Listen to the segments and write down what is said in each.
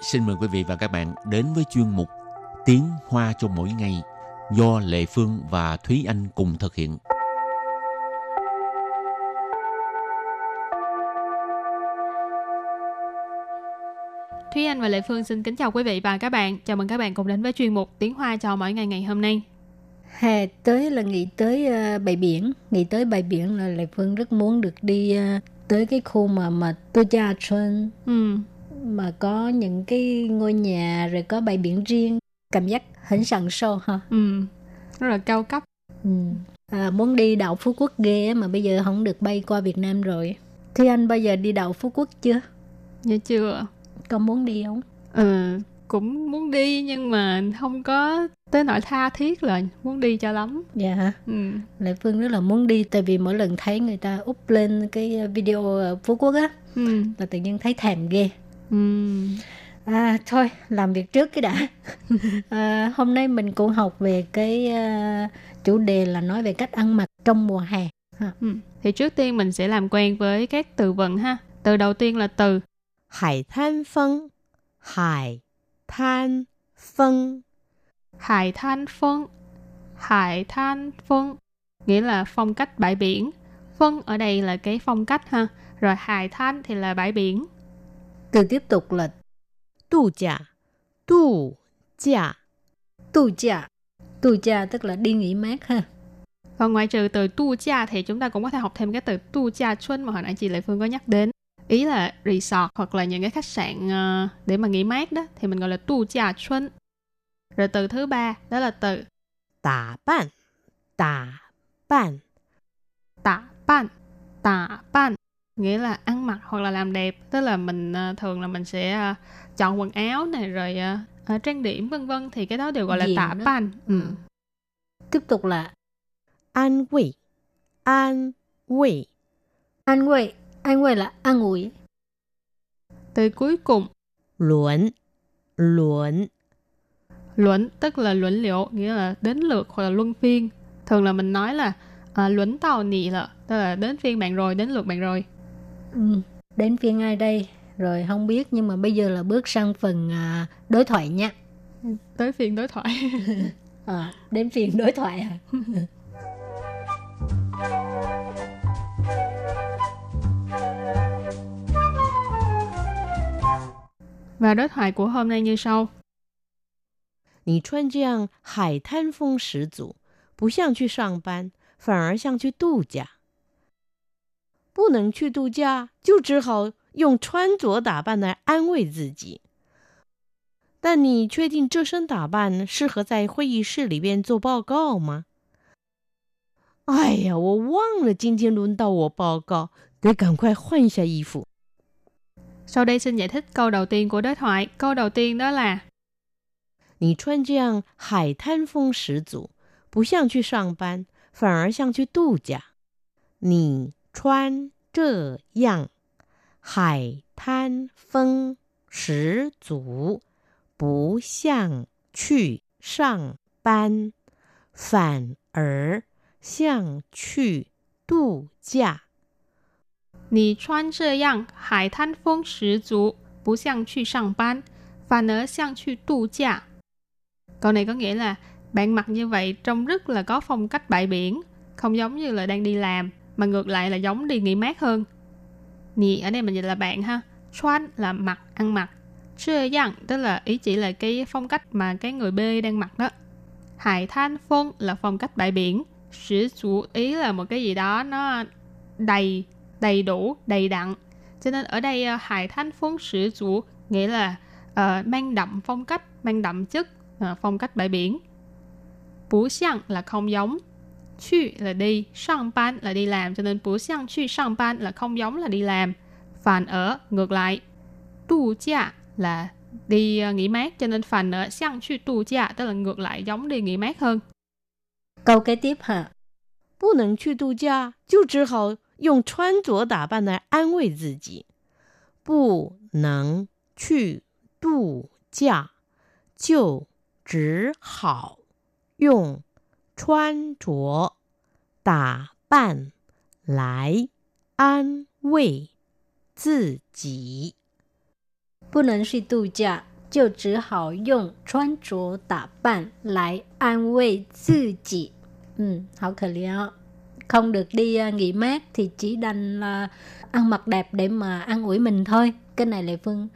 xin mời quý vị và các bạn đến với chuyên mục Tiếng Hoa cho mỗi ngày do Lệ Phương và Thúy Anh cùng thực hiện. Thúy Anh và Lệ Phương xin kính chào quý vị và các bạn. Chào mừng các bạn cùng đến với chuyên mục Tiếng Hoa cho mỗi ngày ngày hôm nay. Hè tới là nghĩ tới uh, bãi biển, nghĩ tới bãi biển là Lệ Phương rất muốn được đi uh, tới cái khu mà mà tôi cha xuân Ừ, mà có những cái ngôi nhà rồi có bãi biển riêng cảm giác hỉnh sẵn sâu ha. Ừ rất là cao cấp. Ừ. à, muốn đi đảo phú quốc ghê mà bây giờ không được bay qua việt nam rồi. Thì anh bao giờ đi đảo phú quốc chưa? Dạ chưa. Có muốn đi không? Ừ cũng muốn đi nhưng mà không có tới nỗi tha thiết là muốn đi cho lắm. Dạ hả? Ừ. lệ phương rất là muốn đi tại vì mỗi lần thấy người ta úp lên cái video phú quốc á ừ. là tự nhiên thấy thèm ghê à, thôi làm việc trước cái đã. À, hôm nay mình cũng học về cái uh, chủ đề là nói về cách ăn mặc trong mùa hè. Ha. Ừ. thì trước tiên mình sẽ làm quen với các từ vựng ha. Từ đầu tiên là từ. Hải than phân. Hải than phân. Hải than phân. Hải than phân. Nghĩa là phong cách bãi biển. Phân ở đây là cái phong cách ha. Rồi hải than thì là bãi biển. Từ tiếp tục là tu giả, tu giả, tu giả. Tu giả tức là đi nghỉ mát ha. Và ngoài trừ từ tu gia thì chúng ta cũng có thể học thêm cái từ tu gia xuân mà hồi nãy chị Lệ Phương có nhắc đến. Ý là resort hoặc là những cái khách sạn ờ, để mà nghỉ mát đó thì mình gọi là tu gia xuân. Rồi từ thứ ba đó là từ tả bạn, tả bạn, tả bạn, tả bạn nghĩa là ăn mặc hoặc là làm đẹp tức là mình ờ, thường là mình sẽ ờ, chọn quần áo này rồi ờ, trang điểm vân vân thì cái đó đều gọi là tả bàn ừ. ừ. tiếp tục là an vị an vị an vị an vị là an ủi. Từ cuối cùng. Luận luận luận tức là luận liệu nghĩa là đến lượt hoặc là luân phiên. Thường là mình nói là à, luận tàu nị là tức là đến phiên bạn rồi đến lượt bạn rồi. ừ. đến phiên ai đây rồi không biết nhưng mà bây giờ là bước sang phần à, đối thoại nha tới phiên đối thoại à, đến phiên đối thoại à và đối thoại của hôm nay như sau 你穿这样海滩风十足，不像去上班，反而像去度假。 不能去度假，就只好用穿着打扮来安慰自己。但你确定这身打扮适合在会议室里边做报告吗？哎呀，我忘了今天轮到我报告，得赶快换一下衣服。 sau đây xin giải thích câu đầu tiên của đối thoại câu đầu tiên đó là 你穿这样海滩风十足，不像去上班，反而像去度假。你 穿这样海滩风十足，不像去上班，反而像去度假。你穿这样海滩风十足不像去上班反而像去度假câu này có nghĩa là bạn mặc như vậy trông rất là có phong cách bãi biển không giống như là đang đi làm mà ngược lại là giống đi nghỉ mát hơn. Nì ở đây mình dịch là bạn ha. Chuan là mặc, ăn mặc. Chưa dặn tức là ý chỉ là cái phong cách mà cái người B đang mặc đó. Hải than phong là phong cách bãi biển. Sử chủ ý là một cái gì đó nó đầy, đầy đủ, đầy đặn. Cho nên ở đây ờ, hải than phong sử chủ nghĩa là uh, mang đậm phong cách, mang đậm chất uh, phong cách bãi biển. Bú xiang là không giống. Chu là đi, sang ban là đi làm cho nên bú xiang chu sang ban là không giống là đi làm. Phản ở ngược lại. Tu gia là đi ờ, nghỉ mát cho nên phản ở xiang chu tu gia tức là ngược lại giống đi nghỉ mát hơn. câu kế tiếp hả 不能去度假，就只好用穿着打扮来安慰自己。不能去度假，就只好用 穿着打扮来安慰自己。不能去度假， 就只好用穿着打扮来安慰自己. Ừ, hảo kể liệu. Không được đi uh, nghỉ mát thì chỉ đành là ăn mặc đẹp để mà an ủi mình thôi. Cái này Lệ Phương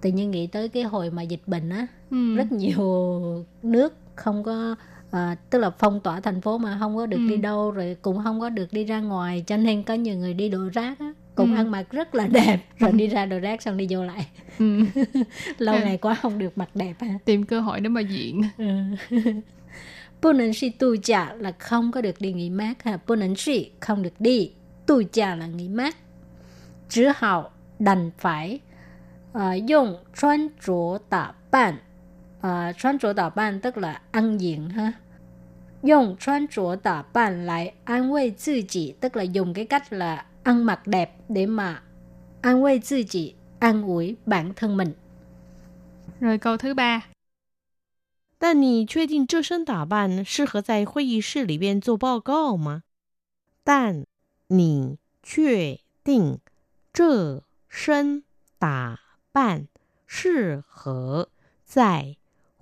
tự nhiên nghĩ tới cái hồi mà dịch bệnh á, Ừ. rất nhiều nước không có à, tức là phong tỏa thành phố mà không có được ừ. đi đâu rồi cũng không có được đi ra ngoài cho nên có nhiều người đi đổ rác á. Cũng ừ. ăn mặc rất là đẹp rồi đi ra đồ rác xong đi vô lại. Ừ. lâu ừ. ngày quá không được mặc đẹp ha tìm cơ hội để mà diện. Bù nền sĩ tu trả là không có được đi nghỉ mát ha. Bù nền sĩ không được đi tu trả là nghỉ mát. Chứ hào đành phải uh, dùng chuyên chỗ tả bản uh, 穿着打扮 tức là ăn diện ha dùng 穿着打扮 lại an慰自己 tức là dùng cái cách là ăn mặc đẹp để mà an慰自己 an ủi bản thân mình Rồi câu thứ ba. 但你确定这身打扮适合在会议室里边做报告吗？但你确定这身打扮适合在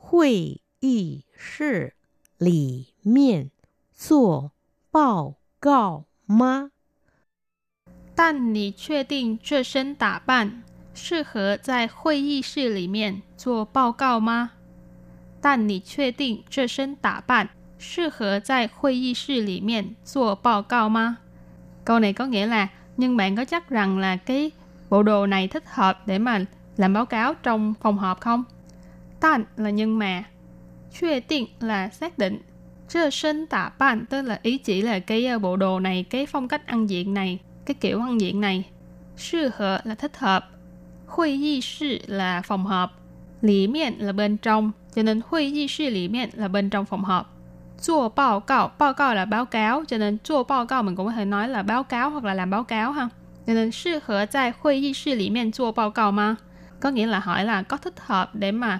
会议室里面做报告吗？但你确定这身打扮适合在会议室里面做报告吗？但你确定这身打扮适合在会议室里面做报告吗？Câu này có nghĩa là nhưng bạn có chắc rằng là cái bộ đồ này thích hợp để mà làm báo cáo trong phòng họp không? Tan là nhưng là xác định, Chơ sinh tả bạn tức là ý chỉ là cái bộ đồ này, cái phong cách ăn diện này, cái kiểu ăn diện này. Sư hợp là thích hợp. Hội nghị sư là phòng họp. Lý miệng là bên trong, cho nên hội nghị sư lý miệng là bên trong phòng họp. Chua báo cáo, báo cáo là báo cáo, cho nên chua báo cáo mình cũng có thể nói là báo cáo hoặc là làm báo cáo ha. Cho nên sư hợp tại hội nghị sư lý miệng chua báo cáo mà. Có nghĩa là hỏi là có thích hợp để mà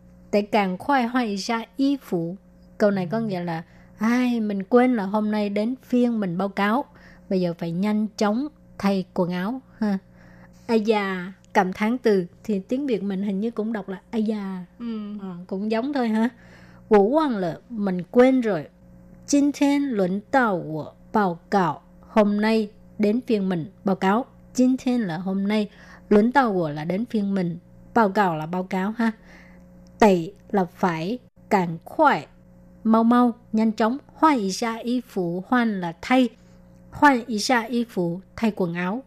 để càng khoai hoài ra y phụ. Câu này có nghĩa là ai mình quên là hôm nay đến phiên mình báo cáo, bây giờ phải nhanh chóng thay quần áo ha. Ai da, cầm tháng từ thì tiếng Việt mình hình như cũng đọc là ai da. Ừ. À, cũng giống thôi ha. vũ wang là mình quên rồi. chính thiên luận tàu của báo cáo. Hôm nay đến phiên mình báo cáo. chính thiên là hôm nay. Luận tàu của là đến phiên mình. Báo cáo là báo cáo ha. Tẩy là phải, càng khoai, mau mau, nhanh chóng. Hoan ý xa y phụ, hoan là thay. Hoan ý xa y phụ, thay quần áo.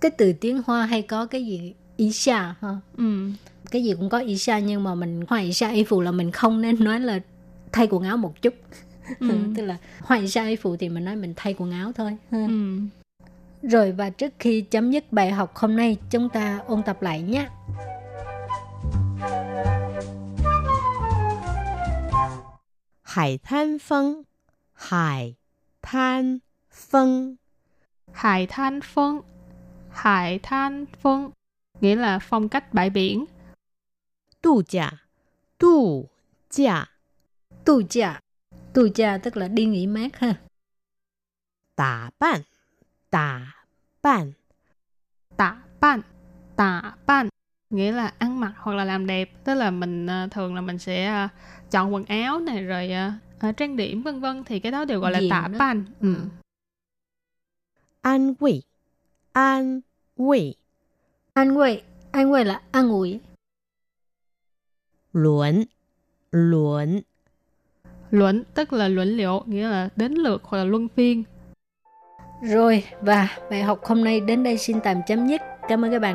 Cái từ tiếng Hoa hay có cái gì ý xa ha Ừ. cái gì cũng có ý xa nhưng mà mình hoa ý xa y phụ là mình không nên nói là thay quần áo một chút Ừ. tức là hoa ý xa y phụ thì mình nói mình thay quần áo thôi ha. Ừ. rồi và trước khi chấm dứt bài học hôm nay chúng ta ôn tập lại nhé 海滩风，海滩风， Hải than phong Hải than phong Nghĩa là phong cách bãi biển 度假，度假， tu cha tu cha tức là đi nghỉ mát ha 打扮，打扮， Tạ ban Tạ ban nghĩa là ăn mặc hoặc là làm đẹp tức là mình ờ, thường là mình sẽ ờ, chọn quần áo này rồi ờ, trang điểm vân vân thì cái đó đều gọi là tả bàn ừ. ừ. an vị an vị an vị an vị là an ủi. Luẩn. Luẩn. Luẩn tức là luẩn liệu nghĩa là đến lượt hoặc là luân phiên. Rồi và bài học hôm nay đến đây xin tạm chấm dứt. Cảm ơn các bạn